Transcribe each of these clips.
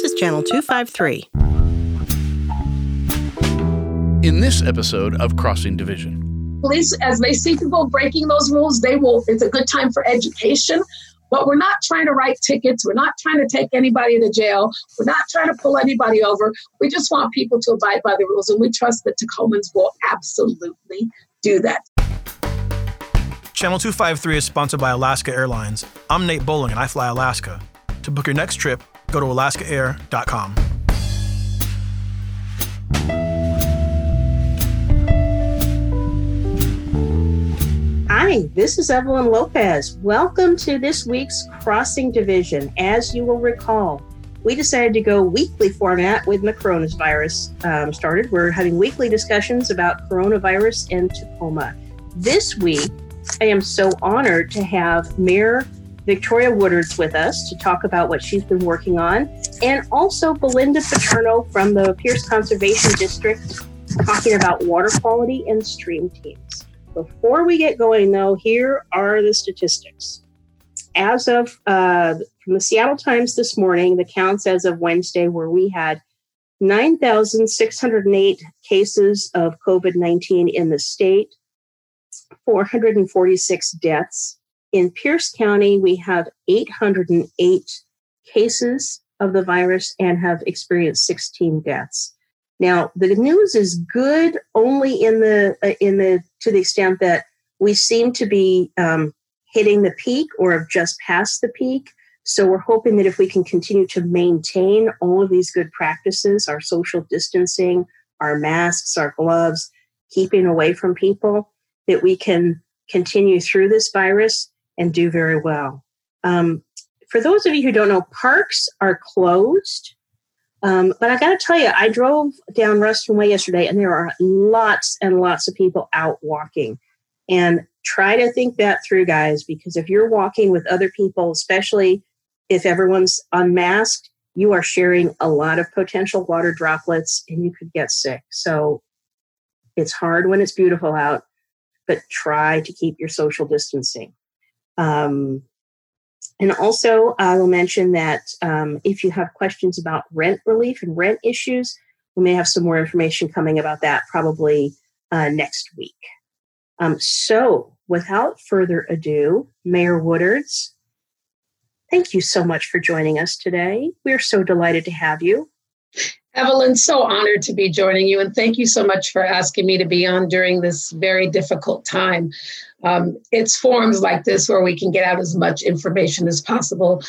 This is Channel 253. In this episode of Crossing Division, police, as they see people breaking those rules, they will, it's a good time for education. But we're not trying to write tickets. We're not trying to take anybody to jail. We're not trying to pull anybody over. We just want people to abide by the rules. And we trust that Tacomans will absolutely do that. Channel 253 is sponsored by Alaska Airlines. I'm Nate Bowling and I fly Alaska. To book your next trip, go to alaskaair.com. Hi, this is Evelyn Lopez. Welcome to this week's Crossing Division. As you will recall, we decided to go weekly format with the coronavirus um, started. We're having weekly discussions about coronavirus in Tacoma. This week, I am so honored to have Mayor Victoria Woodards with us to talk about what she's been working on, and also Belinda Paterno from the Pierce Conservation District talking about water quality and stream teams. Before we get going, though, here are the statistics. As of uh, from the Seattle Times this morning, the counts as of Wednesday where we had 9,608 cases of COVID 19 in the state, 446 deaths. In Pierce County, we have 808 cases of the virus and have experienced 16 deaths. Now, the news is good only in the uh, in the to the extent that we seem to be um, hitting the peak or have just passed the peak. So we're hoping that if we can continue to maintain all of these good practices, our social distancing, our masks, our gloves, keeping away from people, that we can continue through this virus and do very well. Um, for those of you who don't know, parks are closed. Um, but I got to tell you, I drove down Ruston Way yesterday, and there are lots and lots of people out walking. And try to think that through, guys, because if you're walking with other people, especially if everyone's unmasked, you are sharing a lot of potential water droplets and you could get sick. So it's hard when it's beautiful out, but try to keep your social distancing. Um, and also, I will mention that um, if you have questions about rent relief and rent issues, we may have some more information coming about that probably uh, next week. Um, so, without further ado, Mayor Woodards, thank you so much for joining us today. We're so delighted to have you. Evelyn, so honored to be joining you, and thank you so much for asking me to be on during this very difficult time. Um, it's forums like this where we can get out as much information as possible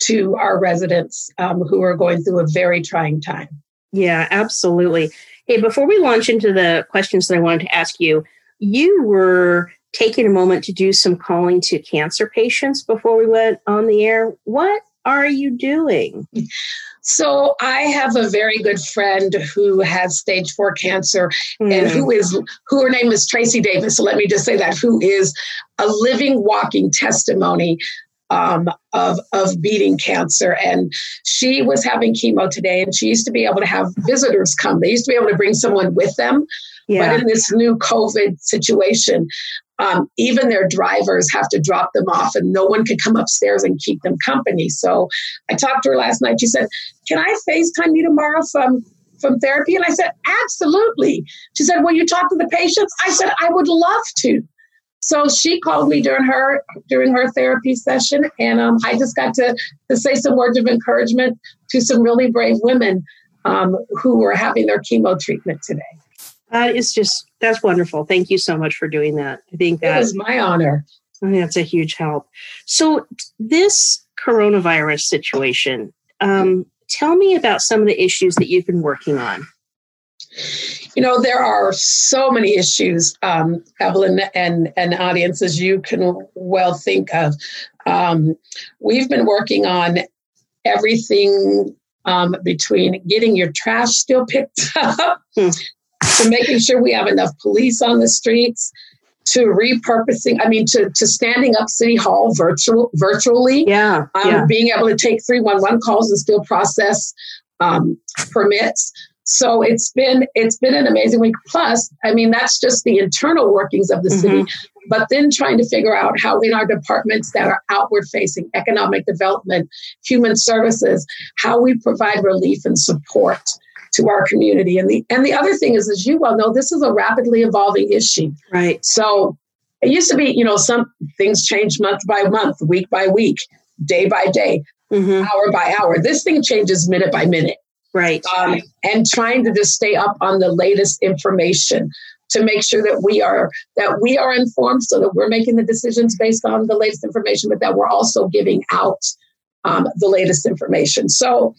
to our residents um, who are going through a very trying time. Yeah, absolutely. Hey, before we launch into the questions that I wanted to ask you, you were taking a moment to do some calling to cancer patients before we went on the air. What are you doing? So I have a very good friend who has stage four cancer mm. and who is who her name is Tracy Davis. So let me just say that who is a living, walking testimony um, of of beating cancer. And she was having chemo today, and she used to be able to have visitors come. They used to be able to bring someone with them. Yeah. But in this new COVID situation, um, even their drivers have to drop them off and no one can come upstairs and keep them company. So I talked to her last night. She said, Can I FaceTime you tomorrow from from therapy? And I said, Absolutely. She said, Will you talk to the patients? I said, I would love to. So she called me during her during her therapy session, and um, I just got to to say some words of encouragement to some really brave women um, who were having their chemo treatment today. That is just that's wonderful. Thank you so much for doing that. I think that is my honor. That's a huge help. So this coronavirus situation, um, tell me about some of the issues that you've been working on. You know, there are so many issues, um, Evelyn and, and audience, as you can well think of. Um, we've been working on everything um, between getting your trash still picked up, hmm to making sure we have enough police on the streets, to repurposing, I mean, to, to standing up City Hall virtual virtually. Yeah, um, yeah. Being able to take 311 calls and still process um, permits. So it's been it's been an amazing week. Plus, I mean, that's just the internal workings of the mm-hmm. city. but then trying to figure out how in our departments that are outward facing economic development human services how we provide relief and support to our community. And the and the other thing is as you well know this is a rapidly evolving issue. Right. So it used to be you know some things change month by month week by week day by day mm-hmm. hour by hour. This thing changes minute by minute. Right. Um, and trying to just stay up on the latest information to make sure that we are that we are informed so that we're making the decisions based on the latest information but that we're also giving out um, the latest information. So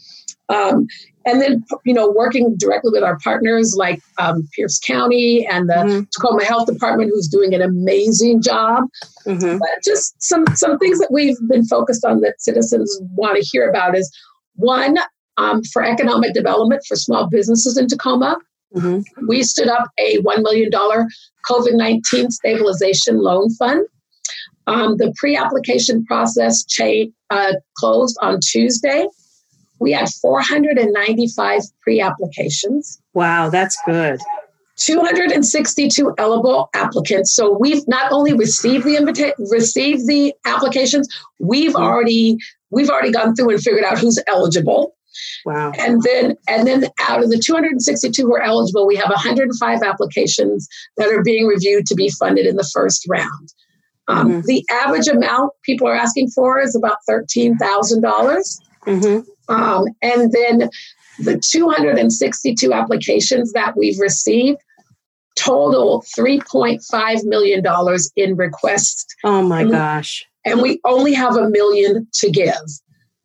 um, and then you know working directly with our partners like um, pierce county and the mm-hmm. tacoma health department who's doing an amazing job mm-hmm. but just some some things that we've been focused on that citizens want to hear about is one um, for economic development for small businesses in tacoma Mm-hmm. We stood up a $1 million COVID 19 stabilization loan fund. Um, the pre application process cha- uh, closed on Tuesday. We had 495 pre applications. Wow, that's good. 262 eligible applicants. So we've not only received the invita- received the applications, we've mm-hmm. already we've already gone through and figured out who's eligible. Wow. And then and then out of the 262 who are eligible, we have 105 applications that are being reviewed to be funded in the first round. Um, mm-hmm. The average amount people are asking for is about $13,000. Mm-hmm. Um, and then the 262 applications that we've received total $3.5 million in requests. Oh my gosh. And we only have a million to give.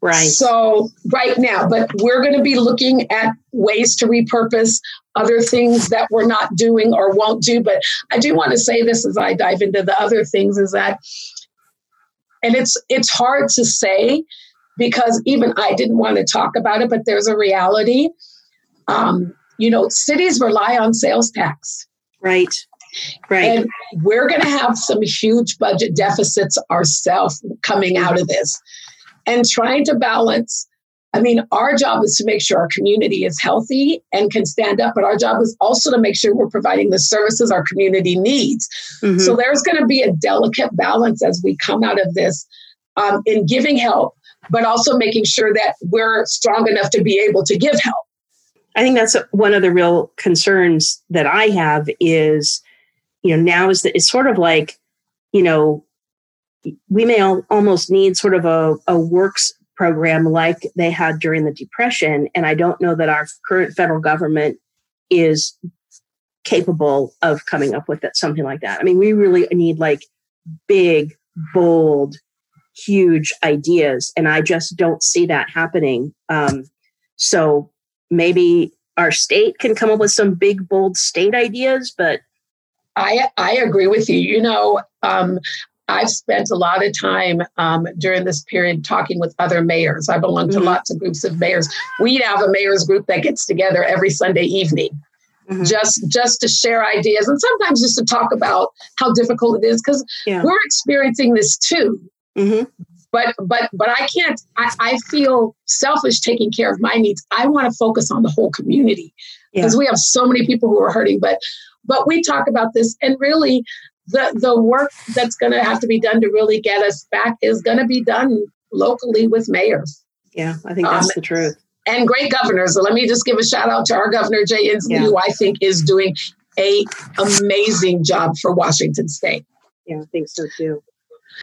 Right. So, right now, but we're going to be looking at ways to repurpose other things that we're not doing or won't do. But I do want to say this as I dive into the other things is that, and it's it's hard to say because even I didn't want to talk about it, but there's a reality. Um, you know, cities rely on sales tax. Right. Right. And we're going to have some huge budget deficits ourselves coming out of this and trying to balance. I mean, our job is to make sure our community is healthy and can stand up, but our job is also to make sure we're providing the services our community needs. Mm-hmm. So there's going to be a delicate balance as we come out of this um, in giving help, but also making sure that we're strong enough to be able to give help. I think that's one of the real concerns that I have is, you know, now is that it's sort of like, you know, we may all, almost need sort of a, a works program like they had during the Depression. And I don't know that our current federal government is capable of coming up with that, something like that. I mean, we really need like big, bold, huge ideas. And I just don't see that happening. Um, so maybe our state can come up with some big, bold state ideas, but I I agree with you. You know, um, I've spent a lot of time um, during this period talking with other mayors. I belong to mm-hmm. lots of groups of mayors. We have a mayors group that gets together every Sunday evening. Mm-hmm. Just just to share ideas and sometimes just to talk about how difficult it is because yeah. we're experiencing this too. Mm-hmm. But but but I can't. I, I feel selfish taking care of my needs. I want to focus on the whole community because yeah. we have so many people who are hurting. But but we talk about this and really the the work that's going to have to be done to really get us back is going to be done locally with mayors. Yeah, I think that's um, the truth. And great governors. So let me just give a shout out to our governor Jay Inslee, yeah. who I think is doing a amazing job for Washington State. Yeah, I think so too.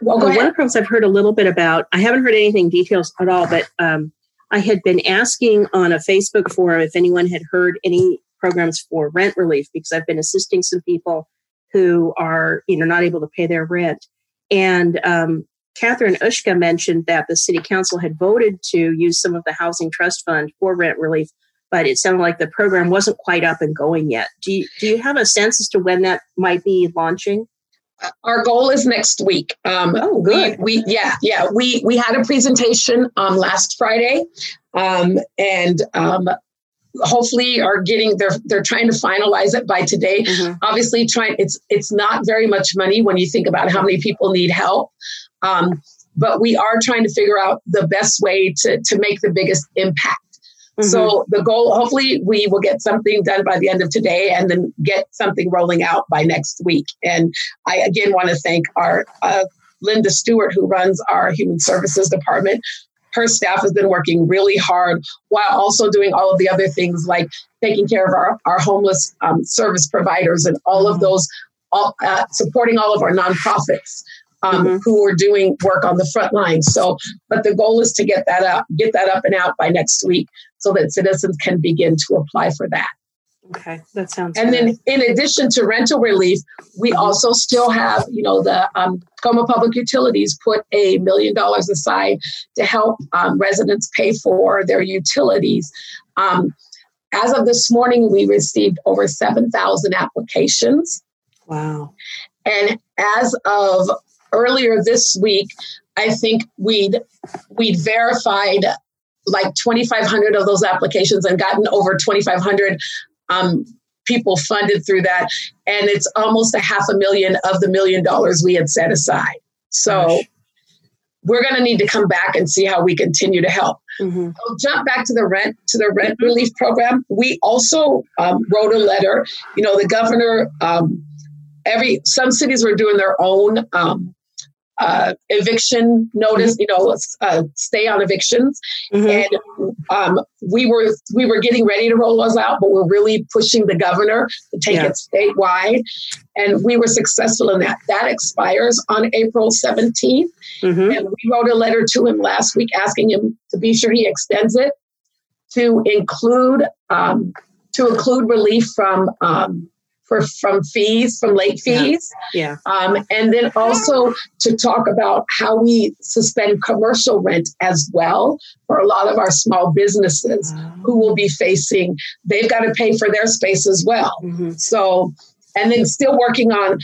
Well, one of the programs I've heard a little bit about. I haven't heard anything details at all, but um, I had been asking on a Facebook forum if anyone had heard any programs for rent relief because I've been assisting some people who are you know not able to pay their rent. And um, Catherine Ushka mentioned that the city council had voted to use some of the housing trust fund for rent relief, but it sounded like the program wasn't quite up and going yet. Do you, do you have a sense as to when that might be launching? Our goal is next week. Um, oh, good. We, we, yeah, yeah. We we had a presentation um, last Friday, um, and um, hopefully are getting they're they're trying to finalize it by today mm-hmm. obviously trying it's it's not very much money when you think about how many people need help um, but we are trying to figure out the best way to to make the biggest impact Mm-hmm. So the goal, hopefully, we will get something done by the end of today, and then get something rolling out by next week. And I again want to thank our uh, Linda Stewart, who runs our Human Services Department. Her staff has been working really hard while also doing all of the other things like taking care of our, our homeless um, service providers and all of mm-hmm. those, all, uh, supporting all of our nonprofits um, mm-hmm. who are doing work on the front lines. So, but the goal is to get that up, get that up and out by next week, so that citizens can begin to apply for that. Okay, that sounds. Good. And good. then, in addition to rental relief, we mm-hmm. also still have, you know, the um, Tacoma Public Utilities put a million dollars aside to help um, residents pay for their utilities. Um, as of this morning, we received over 7,000 applications. Wow. And as of earlier this week, I think we'd we'd verified like 2,500 of those applications and gotten over 2,500 um, people funded through that, and it's almost a half a million of the million dollars we had set aside. So. Gosh. We're going to need to come back and see how we continue to help. Mm-hmm. I'll jump back to the rent to the rent mm-hmm. relief program. We also um, wrote a letter. You know, the governor. Um, every some cities were doing their own um, uh, eviction notice, mm-hmm. you know, uh, stay on evictions, mm-hmm. and um, we were we were getting ready to roll those out, but we're really pushing the governor to take yeah. it statewide, and we were successful in that. That expires on April seventeenth, mm-hmm. and we wrote a letter to him last week asking him to be sure he extends it to include um, to include relief from um, for from fees, from late fees. Yeah. yeah. Um, and then also to talk about how we suspend commercial rent as well for a lot of our small businesses oh. who will be facing, they've got to pay for their space as well. Mm-hmm. So, and then still working on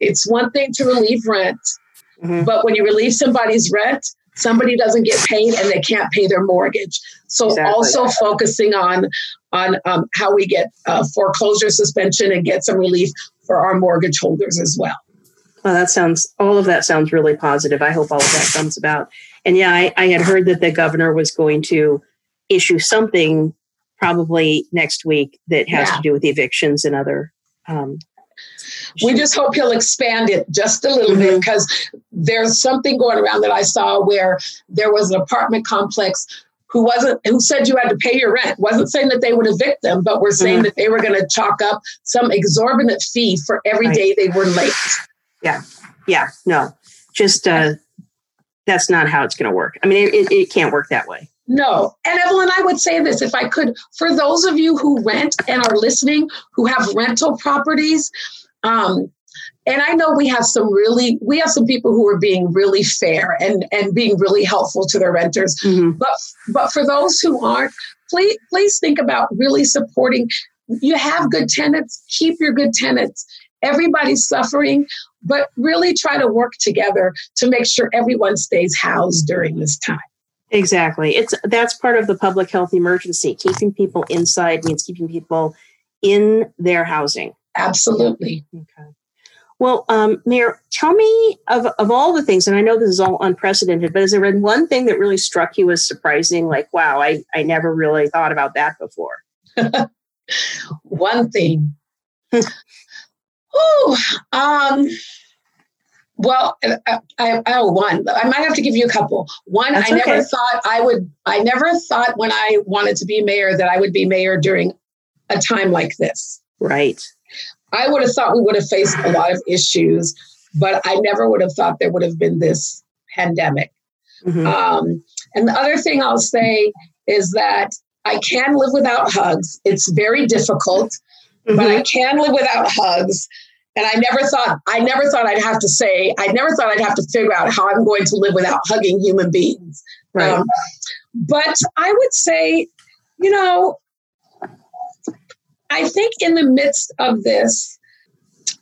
it's one thing to relieve rent, mm-hmm. but when you relieve somebody's rent, somebody doesn't get paid and they can't pay their mortgage. So exactly. also focusing on on um, how we get uh, foreclosure suspension and get some relief for our mortgage holders as well. Well, that sounds all of that sounds really positive. I hope all of that comes about. And yeah, I, I had heard that the governor was going to issue something probably next week that has yeah. to do with evictions and other um, we just hope he'll expand it just a little mm-hmm. bit because there's something going around that I saw where there was an apartment complex who wasn't who said you had to pay your rent wasn't saying that they would evict them but were saying mm-hmm. that they were going to chalk up some exorbitant fee for every right. day they were late yeah yeah no just uh that's not how it's going to work i mean it, it can't work that way no. And Evelyn, I would say this if I could, for those of you who rent and are listening, who have rental properties, um, and I know we have some really we have some people who are being really fair and and being really helpful to their renters. Mm-hmm. But but for those who aren't, please please think about really supporting. You have good tenants, keep your good tenants. Everybody's suffering, but really try to work together to make sure everyone stays housed during this time. Exactly. It's that's part of the public health emergency. Keeping people inside means keeping people in their housing. Absolutely. Okay. Well, um, Mayor, tell me of, of all the things, and I know this is all unprecedented, but has there one thing that really struck you as surprising? Like, wow, I, I never really thought about that before. one thing. oh, um, well, I, I, I one. I might have to give you a couple. One, That's I never thought I would. I never thought when I wanted to be mayor that I would be mayor during a time like this. Right. I would have thought we would have faced a lot of issues, but I never would have thought there would have been this pandemic. Mm-hmm. Um, and the other thing I'll say is that I can live without hugs. It's very difficult, mm-hmm. but I mm-hmm. can live without hugs. And I never thought I never thought I'd have to say I never thought I'd have to figure out how I'm going to live without hugging human beings. Right. Um, but I would say, you know, I think in the midst of this,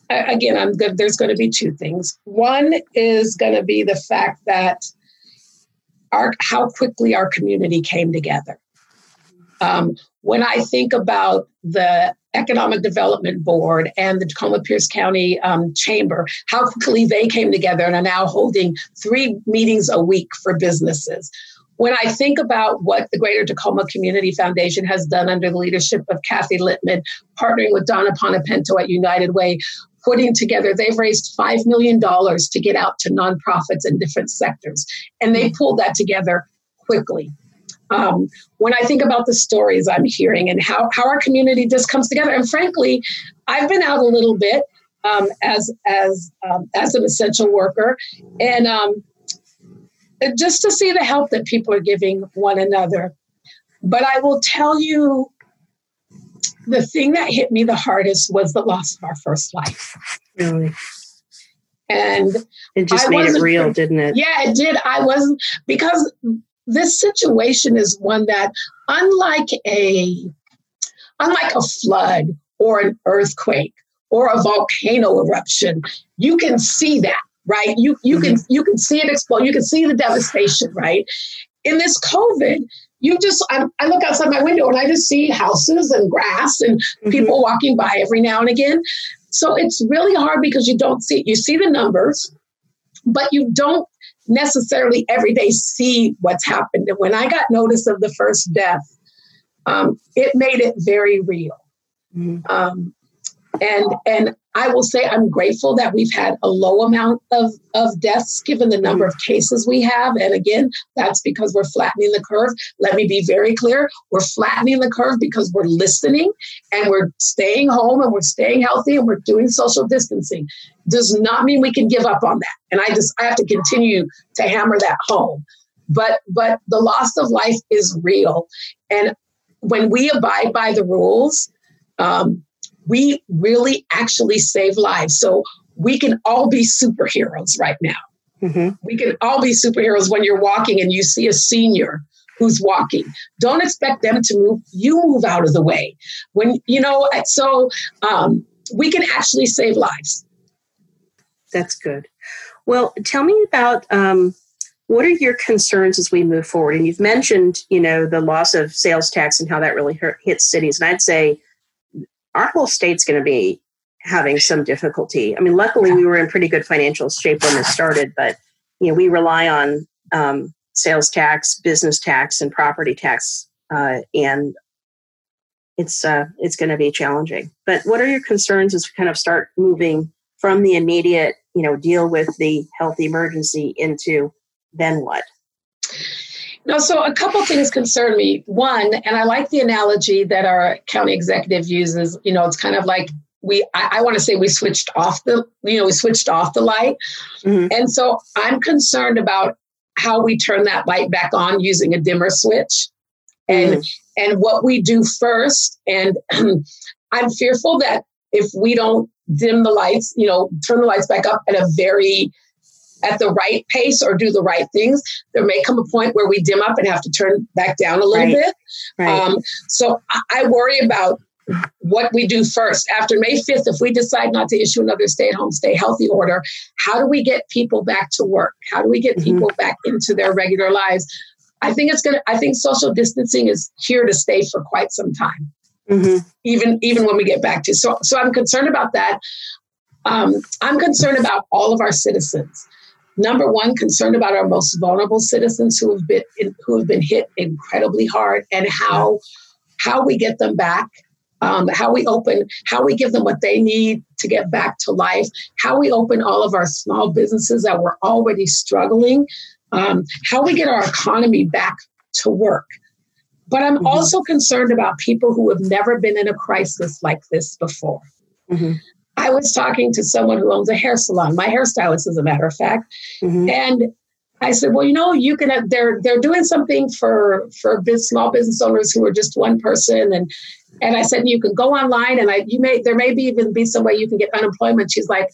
again, I'm good. There's going to be two things. One is going to be the fact that our how quickly our community came together. Um, when I think about the Economic Development Board and the Tacoma Pierce County um, Chamber, how quickly they came together and are now holding three meetings a week for businesses when I think about what the Greater Tacoma Community Foundation has done under the leadership of Kathi Littmann, partnering with Dona Ponepinto at United Way, putting together, they've raised $5 million to get out to nonprofits in different sectors. And they pulled that together quickly. Um, when I think about the stories I'm hearing and how, how our community just comes together, and frankly, I've been out a little bit um, as as um, as an essential worker, and um, just to see the help that people are giving one another. But I will tell you, the thing that hit me the hardest was the loss of our first life. Really. And it just I made it real, didn't it? yeah, it did. I wasn't because this situation is one that, unlike a, unlike a flood or an earthquake or a volcano eruption, you can see that, right? You you can you can see it explode. You can see the devastation, right? In this COVID, you just I, I look outside my window and I just see houses and grass and Mhm. people walking by every now and again. So it's really hard because you don't see you see the numbers, but you don't necessarily every day see what's happened. And when I got notice of the first death, um, it made it very real. Mhm. Um, and and I will say I'm grateful that we've had a low amount of, of deaths given the number of cases we have. And again, that's because we're flattening the curve. Let me be very clear. We're flattening the curve because we're listening and we're staying home and we're staying healthy and we're doing social distancing. Does not mean we can give up on that. And I just I have to continue to hammer that home. But but the loss of life is real. And when we abide by the rules, um, we really actually save lives. So we can all be superheroes right now. Mhm. We can all be superheroes when you're walking and you see a senior who's walking. Don't expect them to move. You move out of the way. When you know, so um, we can actually save lives. That's good. Well, tell me about um, what are your concerns as we move forward? And you've mentioned, you know, the loss of sales tax and how that really hurt, hits cities. And I'd say our whole state's going to be having some difficulty. I mean, luckily we were in pretty good financial shape when this started, but you know, we rely on um, sales tax, business tax, and property tax, uh, and it's uh, it's going to be challenging. But what are your concerns as we kind of start moving from the immediate, you know, deal with the health emergency into then what? No, so a couple things concern me. One, and I like the analogy that our county executive uses. You know, it's kind of like we. I, I want to say we switched off the. You know, we switched off the light, Mhm. and so I'm concerned about how we turn that light back on using a dimmer switch, and and what we do first. And I'm fearful that if we don't dim the lights, you know, turn the lights back up at a very at the right pace or do the right things, there may come a point where we dim up and have to turn back down a little Right. bit. Right. Um, so I, worry about what we do first. After May 5th, if we decide not to issue another stay at home, stay healthy order, how do we get people back to work? How do we get Mhm. people back into their regular lives? I think it's going to, I think social distancing is here to stay for quite some time Mhm. even even when we get back to so so i'm concerned about that um, i'm concerned about all of our citizens number one concerned about our most vulnerable citizens who have been who have been hit incredibly hard and how how we get them back um, how we open how we give them what they need to get back to life how we open all of our small businesses that were already struggling um, how we get our economy back to work but I'm Mhm. also concerned about people who have never been in a crisis like this before. Mhm. I was talking to someone who owns a hair salon, my hairstylist, as a matter of fact, Mhm. and I said, "Well, you know, you can. Have, they're they're doing something for for biz, small business owners who are just one person, and and I said you can go online, and I you may there may be even be some way you can get unemployment." She's like,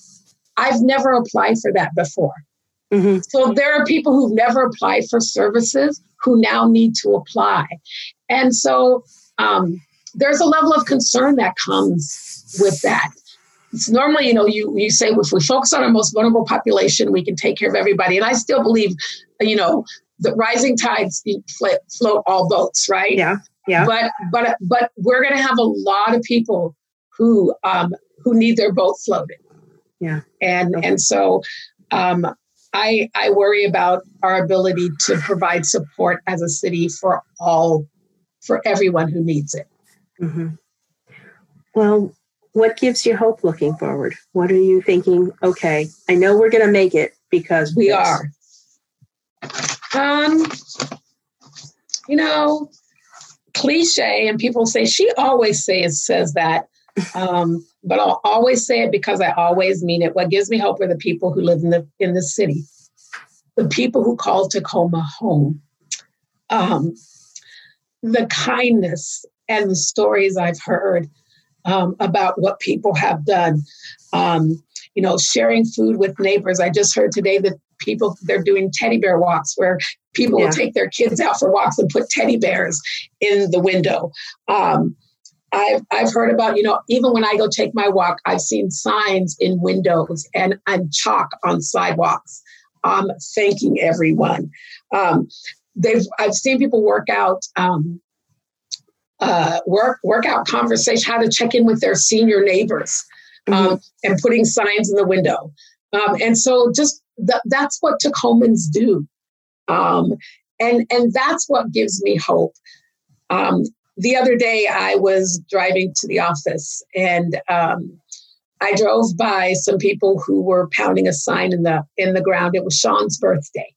"I've never applied for that before." Mhm. So there are people who've never applied for services who now need to apply. And so um, there's a level of concern that comes with that. It's normally, you know, you, you say if we focus on our most vulnerable population, we can take care of everybody. And I still believe, you know, the rising tides float, all boats, right? Yeah. Yeah. But but but we're going to have a lot of people who um, who need their boat floated. Yeah. And and so um, I, I worry about our ability to provide support as a city for all, for everyone who needs it. Mm-hmm. Well, what gives you hope looking forward? What are you thinking? Okay, I know we're going to make it because we are. Um, you know, cliche, and people say she always says says that, um, but I'll always say it because I always mean it. What gives me hope are the people who live in the in the city, the people who call Tacoma home, um, the kindness and the stories I've heard um, about what people have done. Um, you know, sharing food with neighbors. I just heard today that people they're doing teddy bear walks where people yeah. will take their kids out for walks and put teddy bears in the window. Um, I've I've heard about you know even when I go take my walk, I've seen signs in windows and and chalk on sidewalks, um, thanking everyone. Um, they've I've seen people work out um, uh, work workout conversation, how to check in with their senior neighbors, um, mm-hmm. and putting signs in the window. Um, and so, just th- that's what Tacomans do, um, and and that's what gives me hope. Um, the other day, I was driving to the office, and um, I drove by some people who were pounding a sign in the in the ground. It was Sean's birthday.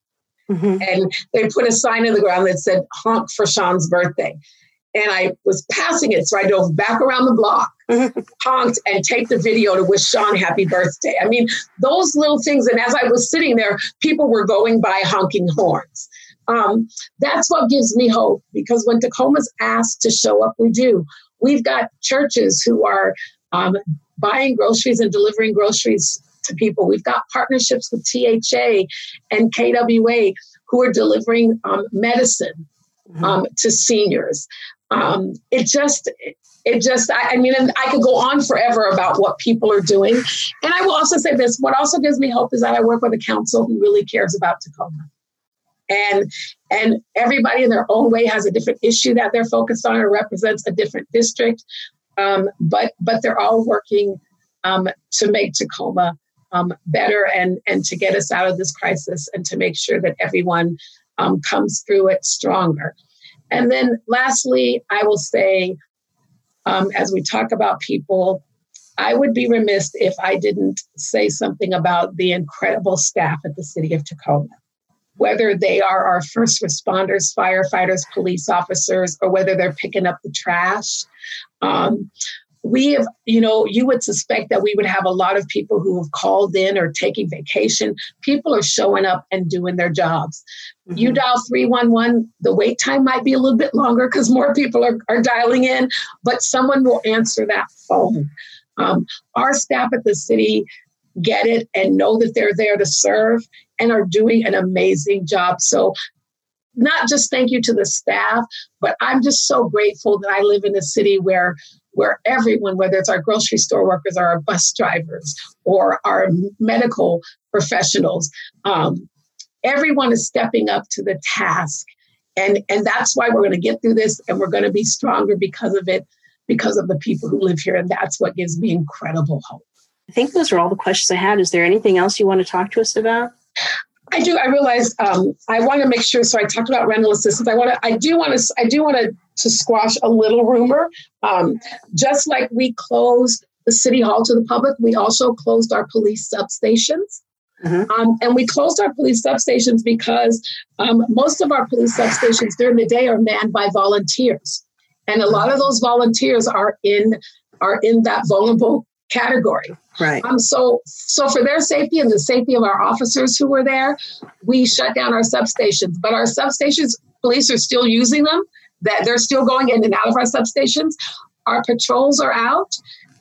Mm-hmm. And they put a sign in the ground that said honk for Sean's birthday and I was passing it. So I drove back around the block, honked, and taped the video to wish Sean happy birthday. I mean, those little things. And as I was sitting there, people were going by honking horns. Um, that's what gives me hope because when Tacoma's asked to show up, we do. We've got churches who are um, buying groceries and delivering groceries to people. We've got partnerships with THA and KWA who are delivering um, medicine mm-hmm. um, to seniors um, it just it just I, I, mean i could go on forever about what people are doing. And i will also say this what also gives me hope is that i work with a council who really cares about tacoma. And and everybody in their own way has a different issue that they're focused on or represents a different district. Um, but but they're all working um, to make tacoma um, better and and to get us out of this crisis and to make sure that everyone um, comes through it stronger and then lastly, I will say, um, as we talk about people, I would be remiss if I didn't say something about the incredible staff at the city of Tacoma. Whether they are our first responders, firefighters, police officers, or whether they're picking up the trash. Um, we have, you know, you would suspect that we would have a lot of people who have called in or taking vacation. People are showing up and doing their jobs. Mm-hmm. You dial 311, the wait time might be a little bit longer because more people are, are dialing in, but someone will answer that phone. Um, our staff at the city get it and know that they're there to serve and are doing an amazing job. So not just thank you to the staff, but I'm just so grateful that I live in a city where where everyone, whether it's our grocery store workers or our bus drivers or our medical professionals, um, everyone is stepping up to the task. And, and that's why we're going to get through this and we're going to be stronger because of it, because of the people who live here. And that's what gives me incredible hope. I think those are all the questions I had. Is there anything else you want to talk to us about? I do. I realize um, I want to make sure. So I talked about rental assistance. I want to. I do want to. I do want to to squash a little rumor. Um, just like we closed the city hall to the public, we also closed our police substations. Mm-hmm. Um, and we closed our police substations because um, most of our police substations during the day are manned by volunteers, and a lot of those volunteers are in are in that vulnerable category. Right. Um, so, so for their safety and the safety of our officers who were there, we shut down our substations. But our substations, police are still using them. That they're still going in and out of our substations. Our patrols are out.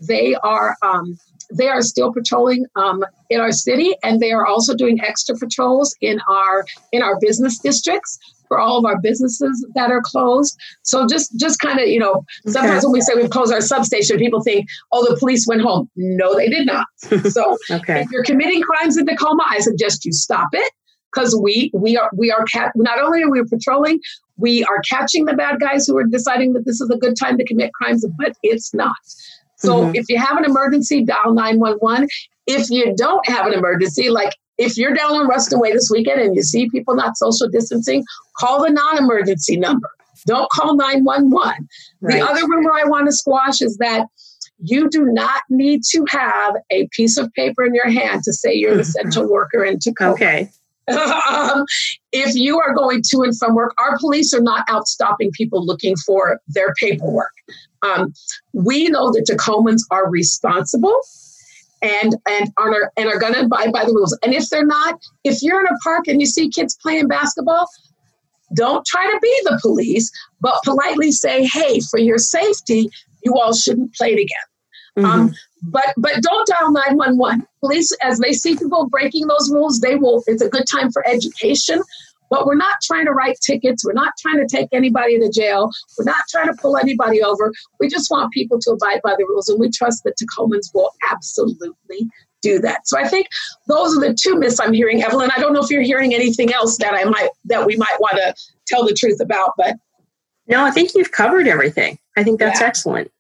They are um, they are still patrolling um, in our city, and they are also doing extra patrols in our in our business districts for all of our businesses that are closed. So just just kind of, you know, sometimes okay. when we say we've closed our substation, people think, oh, the police went home. No, they did not. So okay. if you're committing crimes in Tacoma, I suggest you stop it because we we are we are cat not only are we patrolling, we are catching the bad guys who are deciding that this is a good time to commit crimes, but it's not. So mm-hmm. if you have an emergency, dial 911. If you don't have an emergency, like if you're down on Ruston Way this weekend and you see people not social distancing, call the non emergency number. Don't call 911. Right. The other rumor I want to squash is that you do not need to have a piece of paper in your hand to say you're an essential worker in Tacoma. Okay. um, if you are going to and from work, our police are not out stopping people looking for their paperwork. Um, we know that Tacomans are responsible and and are and are going to abide by the rules. And if they're not, if you're in a park and you see kids playing basketball, don't try to be the police, but politely say, "Hey, for your safety, you all shouldn't play together." Um, mm-hmm. Um, but but don't dial 911 police as they see people breaking those rules they will it's a good time for education but we're not trying to write tickets. We're not trying to take anybody to jail. We're not trying to pull anybody over. We just want people to abide by the rules and we trust that tacomans will absolutely do that. So i think those are the two myths i'm hearing evelyn. I don't know if you're hearing anything else that i might that we might want to tell the truth about but no i think you've covered everything. I think that's yeah. excellent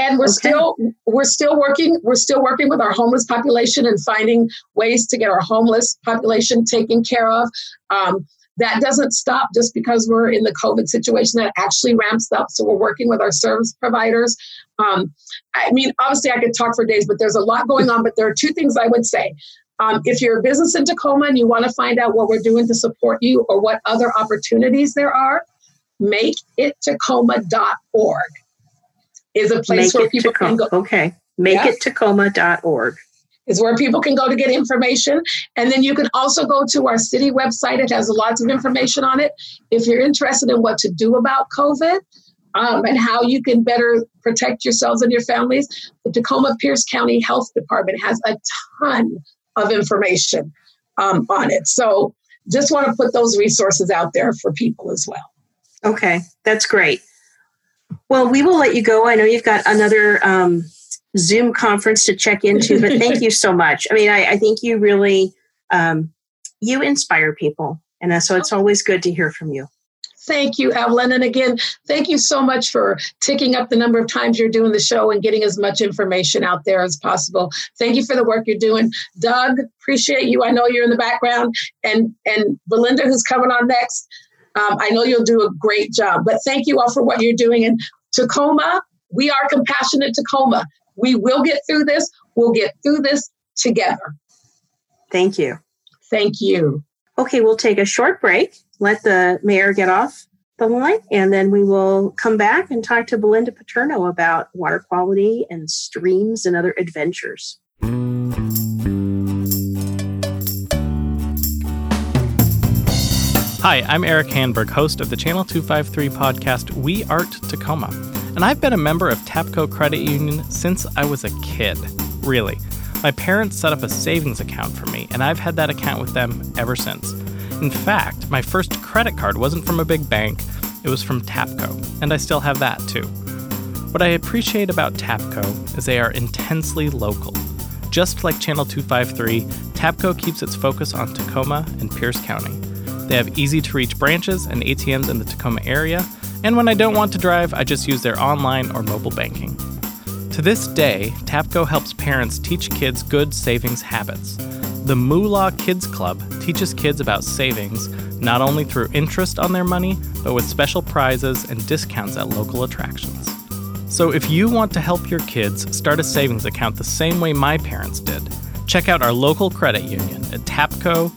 and we're okay. still we're still working we're still working with our homeless population and finding ways to get our homeless population taken care of. Um, that doesn't stop just because we're in the covid situation. That actually ramps up. So we're working with our service providers. Um, i mean obviously i could talk for days but there's a lot going on. But there are two things i would say. Um, if you're a business in tacoma and you want to find out what we're doing to support you or what other opportunities there are make it tacoma.org is a place Make where people Tacoma. can go. Okay. Make it Tacoma.org is where people can go to get information. And then you can also go to our city website. It has lots of information on it. If you're interested in what to do about COVID um, and how you can better protect yourselves and your families, the Tacoma Pierce County Health Department has a ton of information um, on it. So just want to put those resources out there for people as well. Okay, that's great. Well, we will let you go. I know you've got another um, Zoom conference to check into, but thank you so much. I mean, I, I think you really um, you inspire people, and so it's always good to hear from you. Thank you, Evelyn. And again, thank you so much for ticking up the number of times you're doing the show and getting as much information out there as possible. Thank you for the work you're doing. Doug, appreciate you. I know you're in the background. And and Belinda, who's coming on next, um, I know you'll do a great job, but thank you all for what you're doing. And Tacoma, we are compassionate Tacoma. We will get through this. We'll get through this together. Thank you. Thank you. Okay, we'll take a short break, let the mayor get off the line, and then we will come back and talk to Belinda Paterno about water quality and streams and other adventures. Hi, I'm Erik Hanberg, host of the Channel 253 podcast We Art Tacoma. And I've been a member of Tapco Credit Union since I was a kid. Really. My parents set up a savings account for me, and I've had that account with them ever since. In fact, my first credit card wasn't from a big bank, it was from Tapco, and I still have that too. What I appreciate about Tapco is they are intensely local. Just like Channel 253, Tapco keeps its focus on Tacoma and Pierce County. They have easy to reach branches and ATMs in the Tacoma area, and when I don't want to drive, I just use their online or mobile banking. To this day, Tapco helps parents teach kids good savings habits. The Moolah Kids Club teaches kids about savings not only through interest on their money, but with special prizes and discounts at local attractions. So if you want to help your kids start a savings account the same way my parents did, check out our local credit union at tapcocu.org.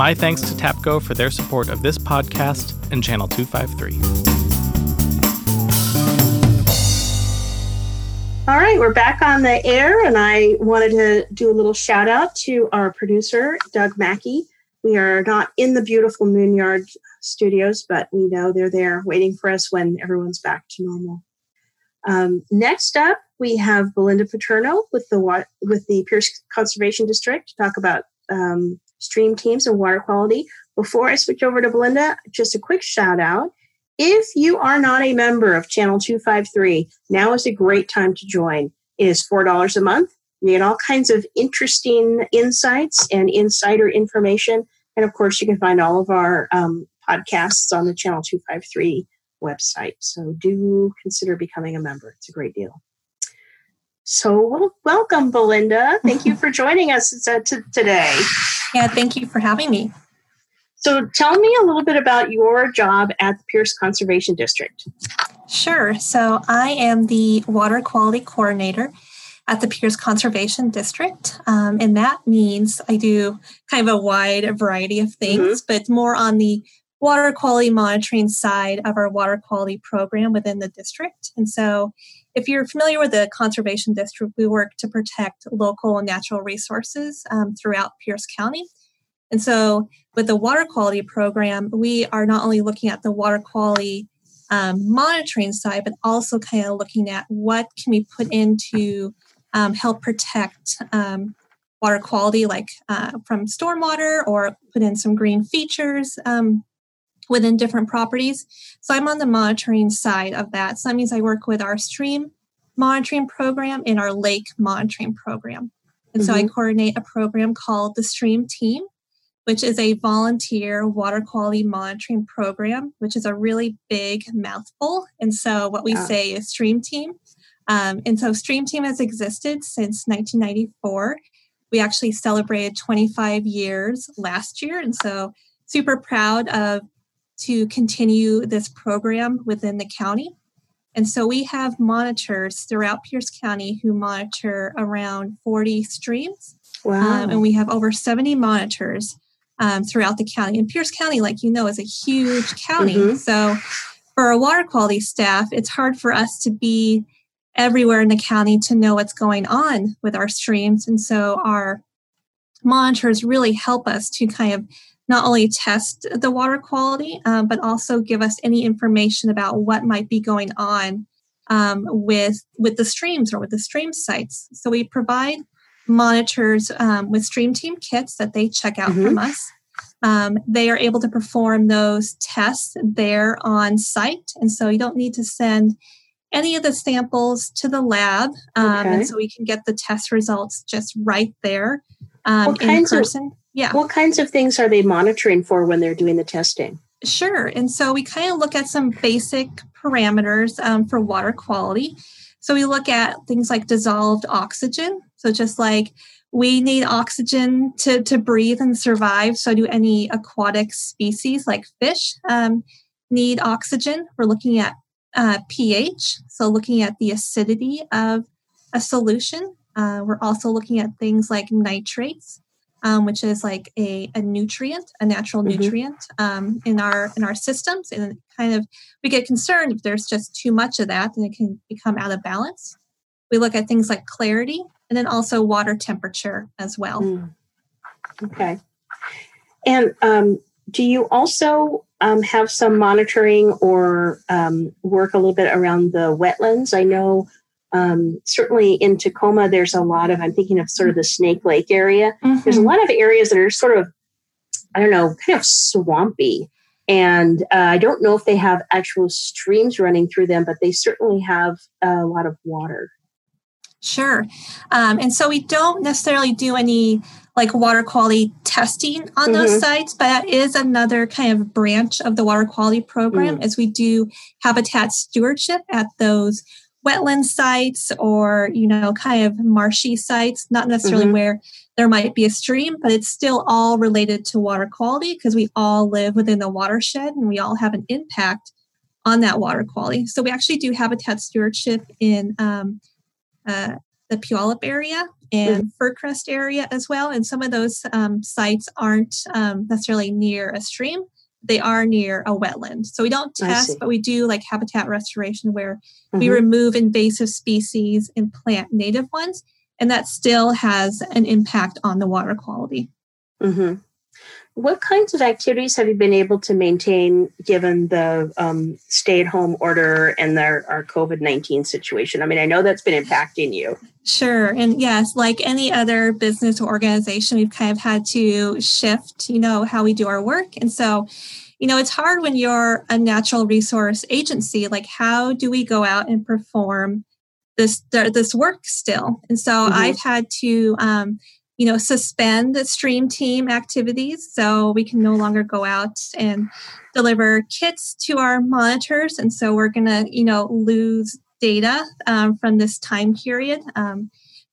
My thanks to Tapco for their support of this podcast and Channel 253. All right, we're back on the air, and I wanted to do a little shout out to our producer, Doug Mackey. We are not in the beautiful Moonyard studios, but we know they're there waiting for us when everyone's back to normal. Um, next up, we have Belinda Paterno with the with the Pierce Conservation District to talk about um, stream teams and water quality. Before I switch over to Belinda, just a quick shout out. If you are not a member of Channel 253, now is a great time to join. It is $4 a month. You get all kinds of interesting insights and insider information. And of course, you can find all of our um, podcasts on the Channel 253 website. So do consider becoming a member. It's a great deal. So, well, welcome, Belinda. Thank you for joining us uh, today. Yeah, thank you for having me. So, tell me a little bit about your job at the Pierce Conservation District. Sure. So, I am the water quality coordinator at the Pierce Conservation District. Um, and that means I do kind of a wide variety of things, mm-hmm. but more on the water quality monitoring side of our water quality program within the district. And so, if you're familiar with the Conservation District, we work to protect local natural resources um, throughout Pierce County. And so, with the water quality program, we are not only looking at the water quality um, monitoring side, but also kind of looking at what can we put into um, help protect um, water quality, like uh, from stormwater, or put in some green features um, within different properties. So I'm on the monitoring side of that. So that means I work with our stream monitoring program and our lake monitoring program. And mm-hmm. so I mm-hmm. coordinate a program called the Stream Team, which is a volunteer water quality monitoring program, which is a really big mouthful. And so what we yeah. say is Stream Team. Um, and so Stream Team has existed since 1994. We actually celebrated 25 years last year. And so super proud of to continue this program within the county. And so we have monitors throughout Pierce County who monitor around 40 streams. Wow. Um, and we have over 70 monitors um, throughout the county. And Pierce County, like you know, is a huge county. Mm-hmm. So for our water quality staff, it's hard for us to be everywhere in the county to know what's going on with our streams. And so our monitors really help us to kind of not only test the water quality, um, but also give us any information about what might be going on um, with with the streams or with the stream sites. So we provide monitors um, with Stream Team kits that they check out mm-hmm. from us. Um, they are able to perform those tests there on site, and so you don't need to send any of the samples to the lab, um, okay. and so we can get the test results just right there um, in person. Of, yeah. What kinds of things are they monitoring for when they're doing the testing? Sure. And so we kind of look at some basic parameters um, for water quality. So we look at things like dissolved oxygen. So just like we need oxygen to, to breathe and survive. So do any aquatic species like fish um, need oxygen? We're looking at uh, pH. So looking at the acidity of a solution. Uh, we're also looking at things like nitrates um, which is like a, a nutrient, a natural mm-hmm. nutrient um, in our in our systems, and kind of we get concerned if there's just too much of that, then it can become out of balance. We look at things like clarity, and then also water temperature as well. Mm. Okay, and um, do you also um, have some monitoring or um, work a little bit around the wetlands? I know um, certainly in Tacoma, there's a lot of, I'm thinking of sort of the Snake Lake area. Mm-hmm. There's a lot of areas that are sort of, I don't know, kind of swampy. And uh, I don't know if they have actual streams running through them, but they certainly have a lot of water. Sure. Um, and so we don't necessarily do any like water quality testing on mm-hmm. those sites, but that is another kind of branch of the water quality program mm. as we do habitat stewardship at those wetland sites or you know kind of marshy sites not necessarily mm-hmm. where there might be a stream but it's still all related to water quality because we all live within the watershed and we all have an impact on that water quality so we actually do habitat stewardship in um, uh, the puyallup area and mm-hmm. Fircrest area as well and some of those um, sites aren't um, necessarily near a stream they are near a wetland. So we don't test, but we do like habitat restoration where mm-hmm. we remove invasive species and plant native ones. And that still has an impact on the water quality. Mm-hmm. What kinds of activities have you been able to maintain given the um, stay at home order and their, our COVID 19 situation? I mean, I know that's been impacting you. Sure. And yes, like any other business or organization, we've kind of had to shift, you know, how we do our work. And so, you know, it's hard when you're a natural resource agency. Like, how do we go out and perform this this work still? And so, mm-hmm. I've had to um, you know, suspend the stream team activities so we can no longer go out and deliver kits to our monitors. And so we're going to, you know, lose data um, from this time period. Um,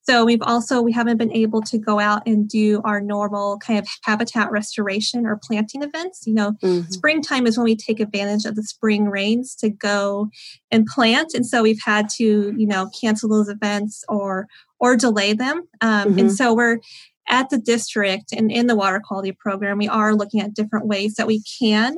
so we've also we haven't been able to go out and do our normal kind of habitat restoration or planting events. You know, mm-hmm. springtime is when we take advantage of the spring rains to go and plant, and so we've had to you know cancel those events or or delay them. Um, mm-hmm. And so we're at the district and in the water quality program, we are looking at different ways that we can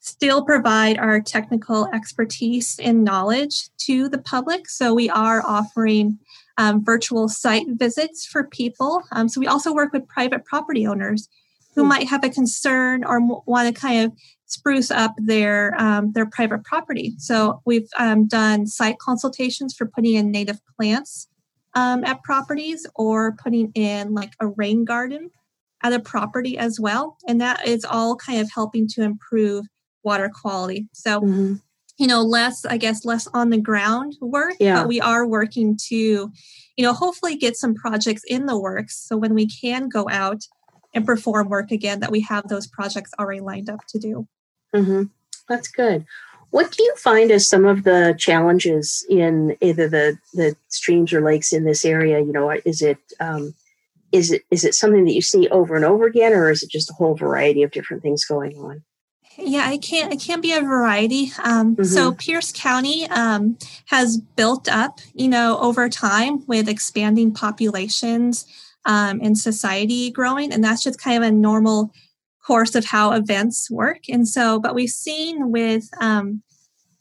still provide our technical expertise and knowledge to the public. So we are offering um, virtual site visits for people. Um, so we also work with private property owners who mm might have a concern or want to kind of spruce up their um, their private property. So we've um, done site consultations for putting in native plants um, at properties or putting in like a rain garden at a property as well, and that is all kind of helping to improve water quality. So. Mm-hmm you know less i guess less on the ground work yeah. but we are working to you know hopefully get some projects in the works so when we can go out and perform work again that we have those projects already lined up to do mm-hmm. that's good what do you find as some of the challenges in either the the streams or lakes in this area you know is it um, is it is it something that you see over and over again or is it just a whole variety of different things going on yeah, it can't it can't be a variety. Um, mm-hmm. So Pierce County um, has built up, you know, over time with expanding populations um, and society growing, and that's just kind of a normal course of how events work. And so, but we've seen with um,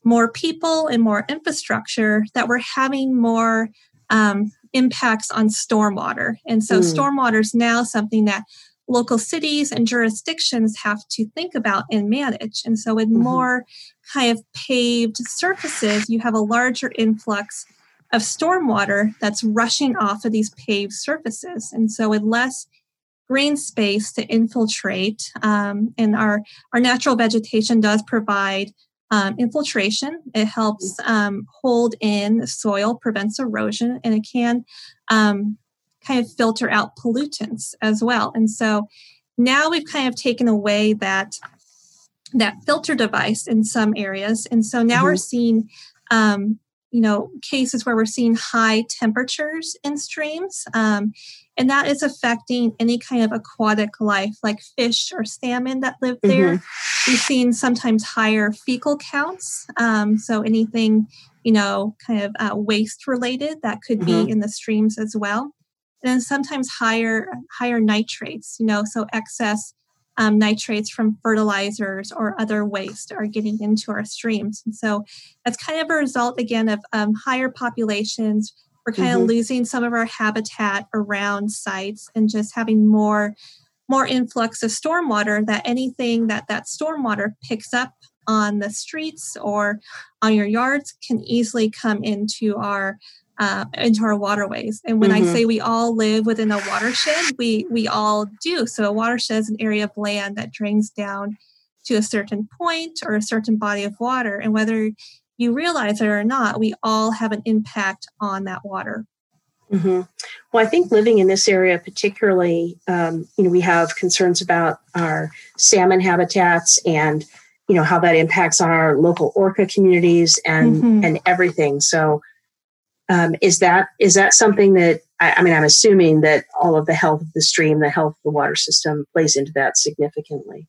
more people and more infrastructure that we're having more um, impacts on stormwater, and so mm. stormwater is now something that local cities and jurisdictions have to think about and manage. And so, with mm-hmm. more kind of paved surfaces, you have a larger influx of stormwater that's rushing off of these paved surfaces. And so, with less green space to infiltrate, um, and our, our natural vegetation does provide um, infiltration. It helps um, hold in soil, prevents erosion, and it can um, kind of filter out pollutants as well. And so now we've kind of taken away that that filter device in some areas, and so now mm-hmm. we're seeing. Um, you know cases where we're seeing high temperatures in streams um, and that is affecting any kind of aquatic life like fish or salmon that live there mm-hmm. we've seen sometimes higher fecal counts um, so anything you know kind of uh, waste related that could mm-hmm. be in the streams as well and sometimes higher higher nitrates you know so excess um, nitrates from fertilizers or other waste are getting into our streams and so that's kind of a result again of um, higher populations we're kind mm-hmm. of losing some of our habitat around sites and just having more more influx of stormwater that anything that that stormwater picks up on the streets or on your yards can easily come into our uh, into our waterways. And when mm-hmm. I say we all live within a watershed, we we all do. So a watershed is an area of land that drains down to a certain point or a certain body of water, and whether you realize it or not, we all have an impact on that water. Mm-hmm. Well, I think living in this area, particularly, um, you know, we have concerns about our salmon habitats and you know how that impacts on our local orca communities and mm-hmm. and everything. So um, is that is that something that I, I, mean? I'm assuming that all of the health of the stream, the health of the water system, plays into that significantly.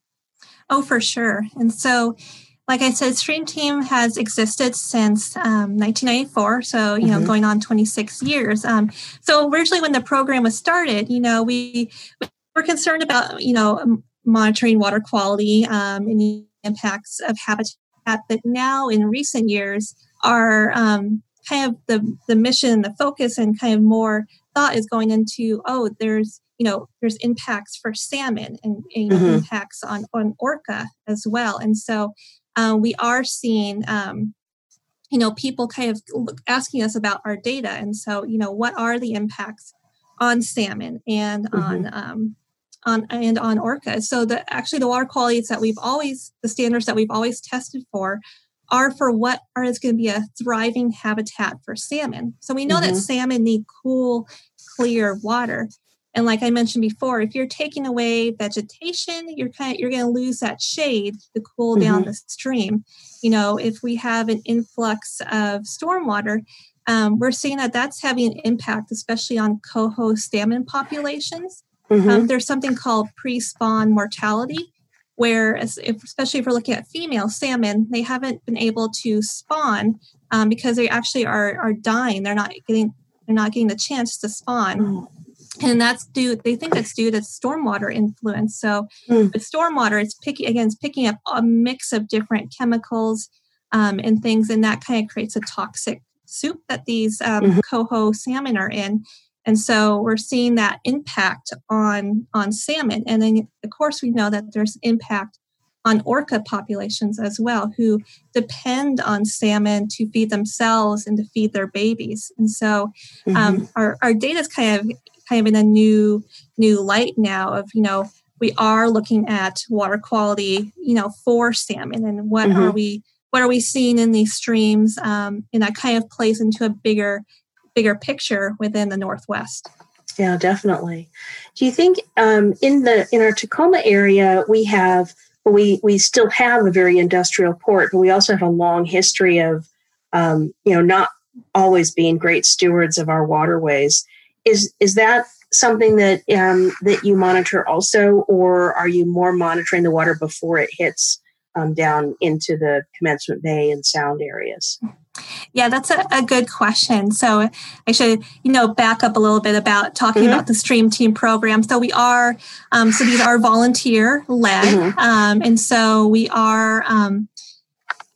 Oh, for sure. And so, like I said, Stream Team has existed since um, 1994, so you know, mm-hmm. going on 26 years. Um, so originally, when the program was started, you know, we, we were concerned about you know monitoring water quality um, and the impacts of habitat, but now in recent years, our um, kind of the the mission the focus and kind of more thought is going into oh there's you know there's impacts for salmon and, and mm-hmm. impacts on on orca as well and so uh, we are seeing um, you know people kind of asking us about our data and so you know what are the impacts on salmon and mm-hmm. on um, on and on orca so the actually the water qualities that we've always the standards that we've always tested for are for what are is going to be a thriving habitat for salmon. So we know mm-hmm. that salmon need cool, clear water. And like I mentioned before, if you're taking away vegetation, you're kind of, you're going to lose that shade to cool mm-hmm. down the stream. You know, if we have an influx of stormwater, um, we're seeing that that's having an impact, especially on coho salmon populations. Mm-hmm. Um, there's something called pre-spawn mortality, where if, especially if we're looking at female salmon, they haven't been able to spawn um, because they actually are are dying. They're not getting they're not getting the chance to spawn. Mm. And that's due. They think that's due to stormwater influence. So, mm. with stormwater, it's picking again, it's picking up a mix of different chemicals um, and things, and that kind of creates a toxic soup that these um, mm-hmm. coho salmon are in. And so we're seeing that impact on on salmon, and then of course we know that there's impact on orca populations as well, who depend on salmon to feed themselves and to feed their babies. And so um, mm-hmm. our our data is kind of kind of in a new new light now of you know we are looking at water quality you know for salmon and what mm-hmm. are we what are we seeing in these streams um, and that kind of plays into a bigger bigger picture within the Northwest. Yeah, definitely. Do you think um, in the in our Tacoma area we have we we still have a very industrial port, but we also have a long history of um, you know not always being great stewards of our waterways. Is is that something that um, that you monitor also, or are you more monitoring the water before it hits um, down into the commencement bay and sound areas? Yeah, that's a, a, good question. So I should, you know, back up a little bit about talking mm-hmm. about the Stream Team program. So we are, um, so these are volunteer led, mm-hmm. um, and so we are. Um,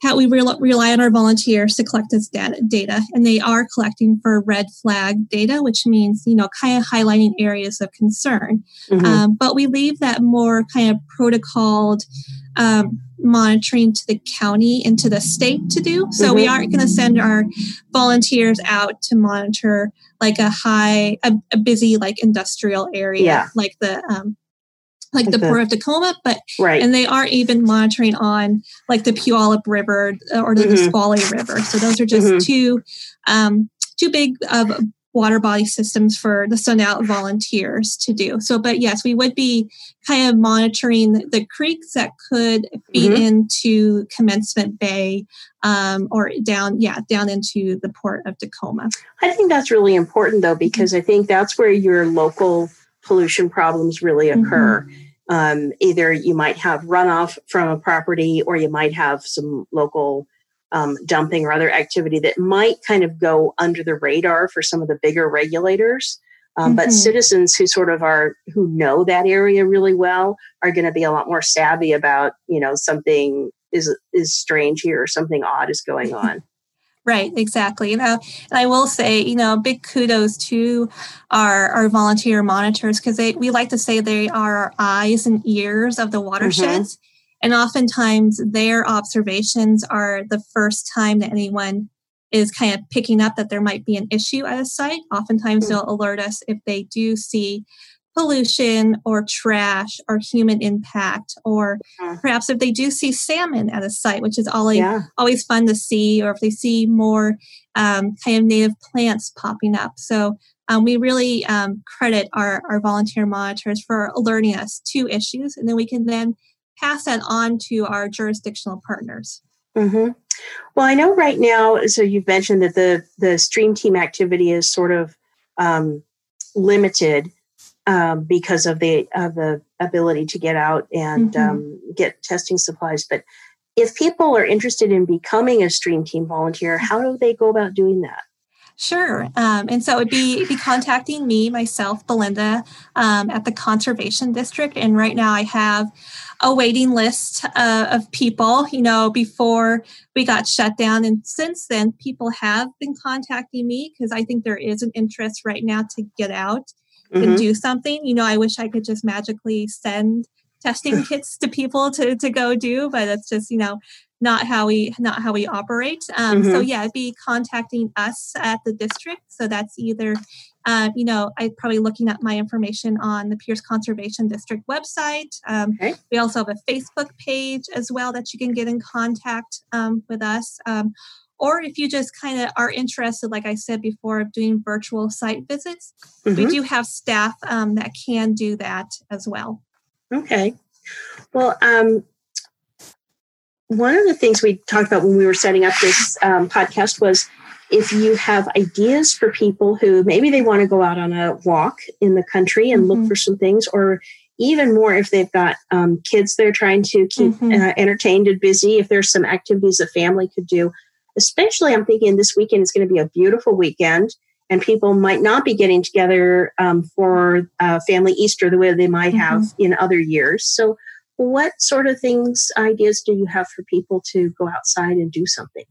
how we re- rely on our volunteers to collect this data, data, and they are collecting for red flag data, which means you know kind of highlighting areas of concern. Mm-hmm. Um, but we leave that more kind of protocoled um, monitoring to the county and to the state to do. So mm-hmm. we aren't going to send our volunteers out to monitor like a high, a, a busy like industrial area, yeah. like the um, like, the Port of Tacoma, but right. and they aren't even monitoring on like the Puyallup River or the mm-hmm. Nisqually River. So those are just mm-hmm. two um, too big of water body systems for the Sundown volunteers to do. So, but yes, we would be kind of monitoring the creeks that could feed mm-hmm. into Commencement Bay um, or down, yeah, down into the port of Tacoma. I think that's really important though, because I think that's where your local pollution problems really occur. Mm-hmm. Um, either you might have runoff from a property or you might have some local um, dumping or other activity that might kind of go under the radar for some of the bigger regulators. Um, mm-hmm. But citizens who sort of are who know that area really well are going to be a lot more savvy about you know something is is strange here or something odd is going on. Right, exactly. You know, and I will say, you know, big kudos to our our volunteer monitors because they we like to say they are our eyes and ears of the watersheds. Mm-hmm. And oftentimes their observations are the first time that anyone is kind of picking up that there might be an issue at a site. Oftentimes mm-hmm. they'll alert us if they do see pollution or trash or human impact or mm-hmm. perhaps if they do see salmon at a site which is always yeah. always fun to see or if they see more um, kind of native plants popping up so um, we really um, credit our, our volunteer monitors for alerting us to issues and then we can then pass that on to our jurisdictional partners. Mm-hmm. Well, I know right now, so you've mentioned that the the stream team activity is sort of um, limited um, because of the of the ability to get out and mm-hmm. um, get testing supplies. But if people are interested in becoming a stream team volunteer, how do they go about doing that? Sure. Um, and so it'd be, be contacting me, myself, Belinda, um, at the Conservation District. And right now I have a waiting list uh, of people, you know, before we got shut down. And since then, people have been contacting me because I think there is an interest right now to get out mm-hmm. and do something. You know, I wish I could just magically send testing kits to people to, to go do, but it's just, you know, not how we not how we operate. Um, mm-hmm. So yeah, be contacting us at the district. So that's either, uh, you know, I probably looking at my information on the Pierce Conservation District website. Um, okay. We also have a Facebook page as well that you can get in contact um, with us. Um, or if you just kind of are interested, like I said before, of doing virtual site visits, mm-hmm. we do have staff um, that can do that as well. Okay. Well, um, one of the things we talked about when we were setting up this um, podcast was if you have ideas for people who maybe they want to go out on a walk in the country and mm-hmm. look for some things, or even more if they've got um, kids they're trying to keep mm-hmm. uh, entertained and busy, if there's some activities a family could do. Especially, I'm thinking this weekend is going to be a beautiful weekend, and people might not be getting together um, for uh, family Easter the way they might have mm-hmm. in other years. So, what sort of things, ideas do you have for people to go outside and do something?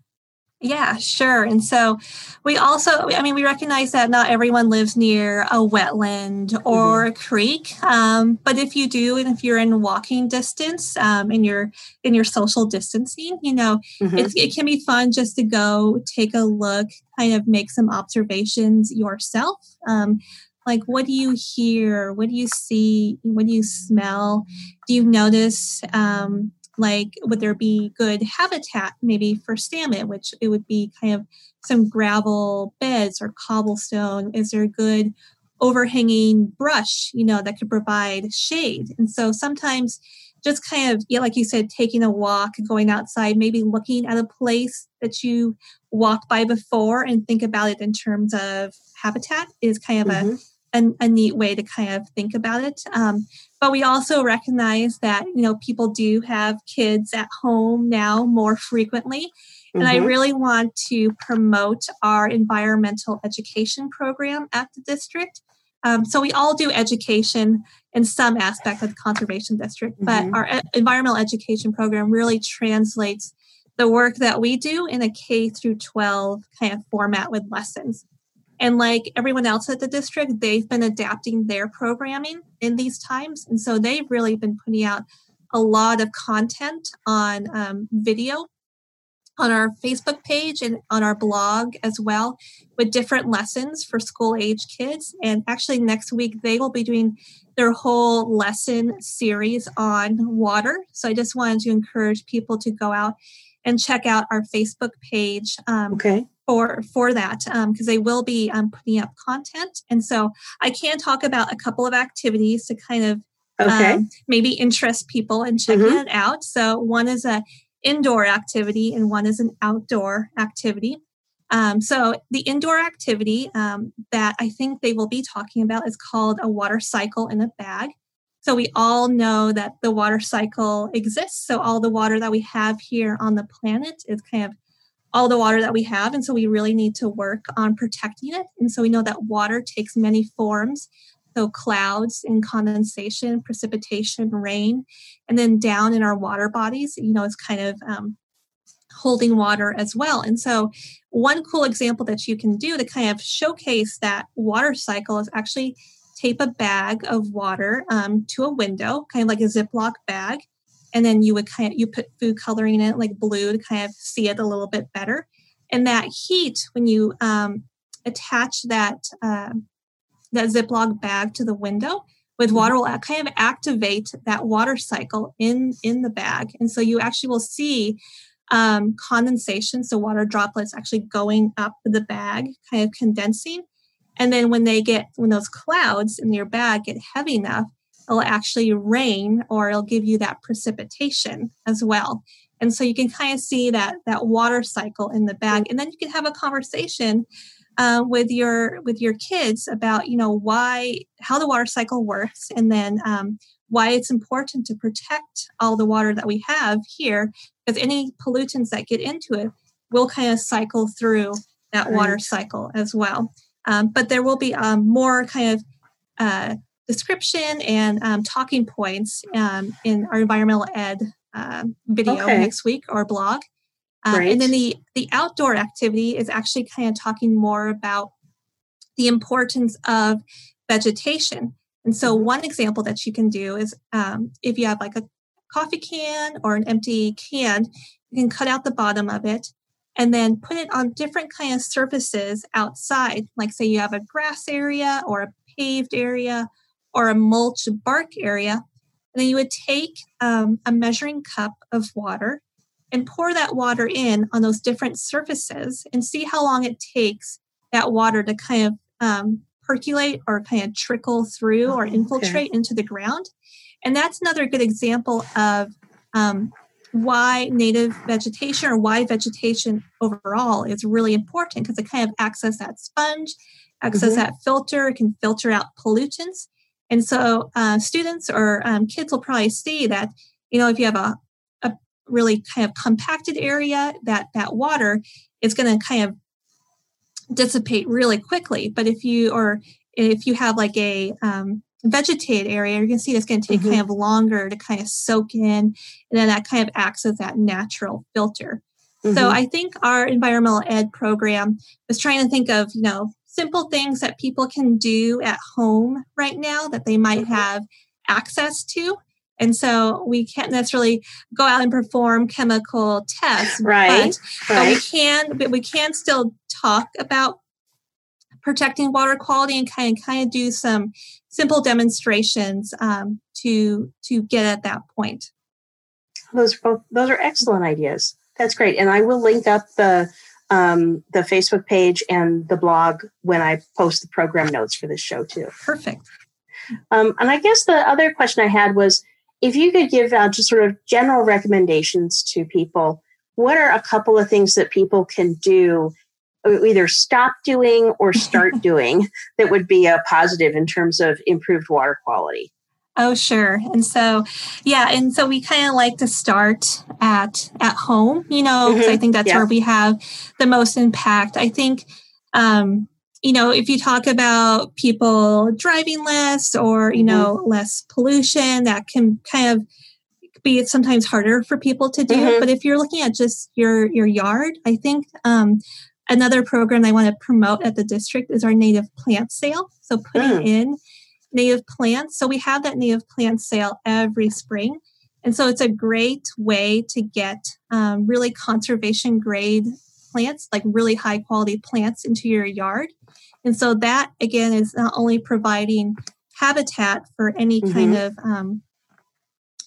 Yeah, sure. And so we also, I mean, we recognize that not everyone lives near a wetland or mm-hmm. a creek. Um, but if you do, and if you're in walking distance um, and you're in your social distancing, you know, mm-hmm. it, it can be fun just to go take a look, kind of make some observations yourself. Um, like, what do you hear? What do you see? What do you smell? Do you notice? Um, like would there be good habitat maybe for salmon which it would be kind of some gravel beds or cobblestone is there good overhanging brush you know that could provide shade and so sometimes just kind of yeah like you said taking a walk going outside maybe looking at a place that you walked by before and think about it in terms of habitat is kind of mm-hmm. a a, a, neat way to kind of think about it. Um, but we also recognize that you know people do have kids at home now more frequently, and mm-hmm. I really want to promote our environmental education program at the district. Um, so we all do education in some aspect of the conservation district, mm-hmm. but our environmental education program really translates the work that we do in a K through 12 kind of format with lessons. And like everyone else at the district, they've been adapting their programming in these times. And so they've really been putting out a lot of content on um, video on our Facebook page and on our blog as well with different lessons for school age kids. And actually, next week, they will be doing their whole lesson series on water. So I just wanted to encourage people to go out and check out our Facebook page. Um, okay for for that because um, they will be um, putting up content. And so i can talk about a couple of activities to kind of okay. um, maybe interest people in checking mm-hmm. it out. So one is a indoor activity and one is an outdoor activity. Um, so the indoor activity um, that i think they will be talking about is called a water cycle in a bag. So we all know that the water cycle exists. So all the water that we have here on the planet is kind of all the water that we have. And so we really need to work on protecting it. And so we know that water takes many forms. So clouds and condensation, precipitation, rain, and then down in our water bodies, you know, it's kind of um, holding water as well. And so one cool example that you can do to kind of showcase that water cycle is actually tape a bag of water um, to a window, kind of like a Ziploc bag, and then you would kind of you put food coloring in it like blue to kind of see it a little bit better. And that heat when you um, attach that uh, that ziploc bag to the window with mm-hmm. water will kind of activate that water cycle in in the bag. And so you actually will see um, condensation so water droplets actually going up the bag kind of condensing. And then when they get when those clouds in your bag get heavy enough it'll actually rain or it'll give you that precipitation as well. And so you can kind of see that that water cycle in the bag, and then you can have a conversation uh, with your with your kids about you know why how the water cycle works, and then um, why it's important to protect all the water that we have here, because any pollutants that get into it will kind of cycle through that water cycle as well. Um, but there will be um, more kind of uh, description and um, talking points um, in our environmental ed uh, video okay. next week or blog. Uh, and then the the outdoor activity is actually kind of talking more about the importance of vegetation. And so, mm-hmm. one example that you can do is um, if you have like a coffee can or an empty can, you can cut out the bottom of it and then put it on different kind of surfaces outside. Like, say, you have a grass area or a paved area or a mulch bark area. And then you would take um, a measuring cup of water and pour that water in on those different surfaces and see how long it takes that water to kind of um, percolate or kind of trickle through or oh, infiltrate okay. into the ground. And that's another good example of um, why native vegetation or why vegetation overall is really important because it kind of acts as that sponge, acts mm-hmm. as that filter, it can filter out pollutants. And so uh, students or um, kids will probably see that, you know, if you have a, a really kind of compacted area, that that water is going to kind of dissipate really quickly. But if you, or if you have like a um, vegetated area, you can see it's going to take mm-hmm. kind of longer to kind of soak in, and then that kind of acts as that natural filter. Mm-hmm. So I think our environmental ed program was trying to think of, you know, simple things that people can do at home right now that they might mm-hmm. have access to. And so we can't necessarily go out and perform chemical tests, right? But, right. but we can, but we can still talk about protecting water quality and kind of kind of do some simple demonstrations um, to to get at that point. Those are both those are excellent ideas. That's great, and I will link up the um, the Facebook page and the blog when I post the program notes for this show too. Perfect. Um, and I guess the other question I had was if you could give out just sort of general recommendations to people. What are a couple of things that people can do either stop doing or start doing that would be a positive in terms of improved water quality? Oh, sure. And so, yeah, and so we kind of like to start at at home, you know, because mm-hmm. I think that's yeah. where we have the most impact. I think, um, you know, if you talk about people driving less or you mm-hmm. know less pollution, that can kind of be sometimes harder for people to do. Mm-hmm. But if you're looking at just your your yard, I think um, Another program I want to promote at the district is our native plant sale. So putting mm. in native plants. So we have that native plant sale every spring. And so it's a great way to get um, really conservation grade plants, like really high quality plants into your yard. And so that again is not only providing habitat for any mm-hmm. kind of um,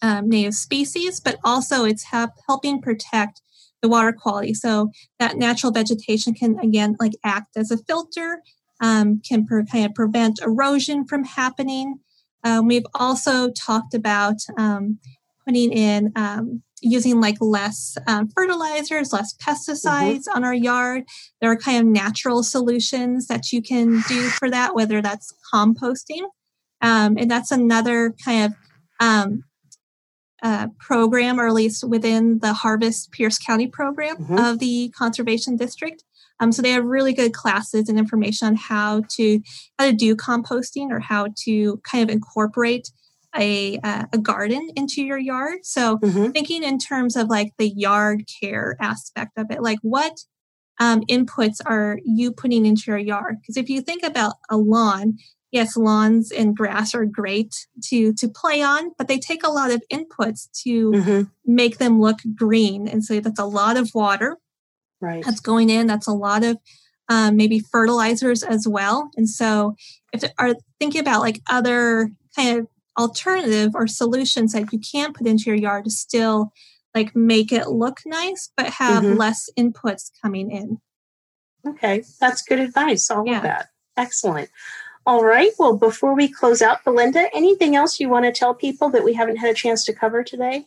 um, native species, but also it's ha- helping protect the water quality. So that natural vegetation can again like act as a filter, um, can per, kind of prevent erosion from happening. Um, we've also talked about um, putting in um, using like less um, fertilizers, less pesticides mm-hmm. on our yard. There are kind of natural solutions that you can do for that, whether that's composting. Um, and that's another kind of um, uh, program, or at least within the Harvest Pierce County program mm-hmm. of the Conservation District. Um, so they have really good classes and information on how to how to do composting or how to kind of incorporate a uh, a garden into your yard. So mm-hmm. thinking in terms of like the yard care aspect of it, like what um, inputs are you putting into your yard? Because if you think about a lawn, yes, lawns and grass are great to to play on, but they take a lot of inputs to mm-hmm. make them look green. And so that's a lot of water right. that's going in. That's a lot of um, maybe fertilizers as well. And so if are thinking about like other kind of alternative or solutions that you can put into your yard to still like make it look nice, but have mm-hmm. less inputs coming in. Okay, that's good advice. All yeah. of that. Excellent. All right. Well, before we close out, Belinda, anything else you want to tell people that we haven't had a chance to cover today?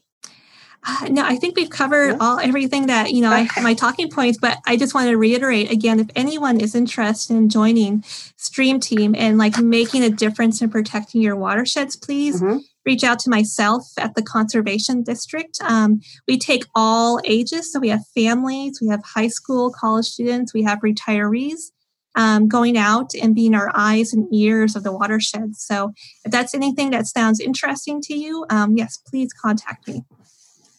Uh, no, I think we've covered all everything that you know okay. I, my talking points. But I just want to reiterate again: if anyone is interested in joining Stream Team and like making a difference in protecting your watersheds, please mm-hmm. reach out to myself at the Conservation District. Um, we take all ages, so we have families, we have high school, college students, we have retirees um, going out and being our eyes and ears of the watershed. So if that's anything that sounds interesting to you, um, yes, please contact me.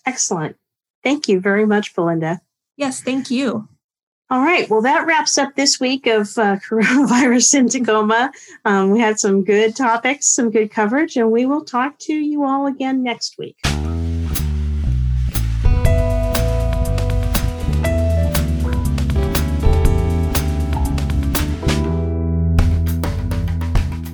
Excellent. Thank you very much, Belinda. Yes, thank you. All right. Well, that wraps up this week of uh, coronavirus in Tacoma. Um, we had some good topics, some good coverage, and we will talk to you all again next week.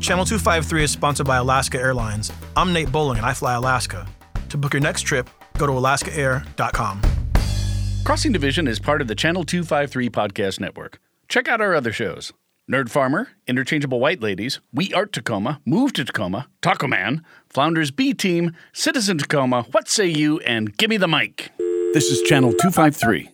Channel 253 is sponsored by Alaska Airlines. I'm Nate Bowling and I fly Alaska. To book your next trip, go to alaskaair.com. Crossing Division is part of the Channel 253 podcast network. Check out our other shows Nerd Farmer, Interchangeable White Ladies, We Art Tacoma, Move to Tacoma, Taco Man, Flounders B Team, Citizen Tacoma, What Say You, and Gimme the Mic. This is Channel 253.